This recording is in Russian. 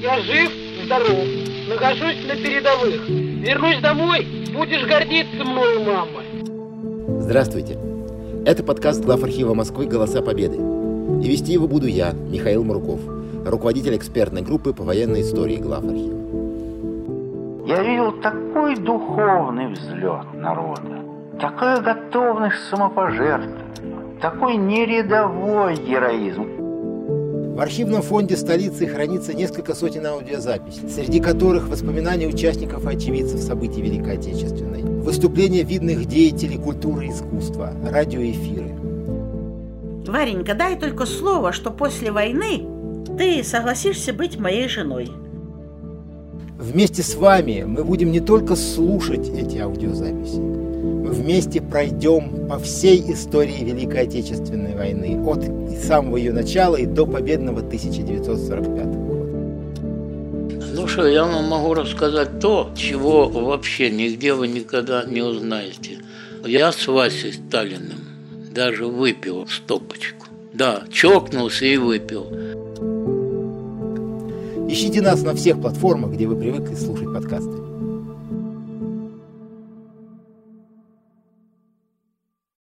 Я жив, здоров, нахожусь на передовых. Вернусь домой, будешь гордиться мною, мама. Здравствуйте. Это подкаст глав архива Москвы «Голоса Победы». И вести его буду я, Михаил Мурков, руководитель экспертной группы по военной истории глав архива. Я видел такой духовный взлет народа, такая готовность самопожертвовать, такой нерядовой героизм. В архивном фонде столицы хранится несколько сотен аудиозаписей, среди которых воспоминания участников и очевидцев событий Великой Отечественной, выступления видных деятелей культуры и искусства, радиоэфиры. Варенька, дай только слово, что после войны ты согласишься быть моей женой. Вместе с вами мы будем не только слушать эти аудиозаписи, мы вместе пройдем по всей истории Великой Отечественной войны, от самого ее начала и до победного 1945 года. Ну что, я вам могу рассказать то, чего вообще нигде вы никогда не узнаете. Я с Васей Сталиным даже выпил стопочку. Да, чокнулся и выпил. Ищите нас на всех платформах, где вы привыкли слушать подкасты.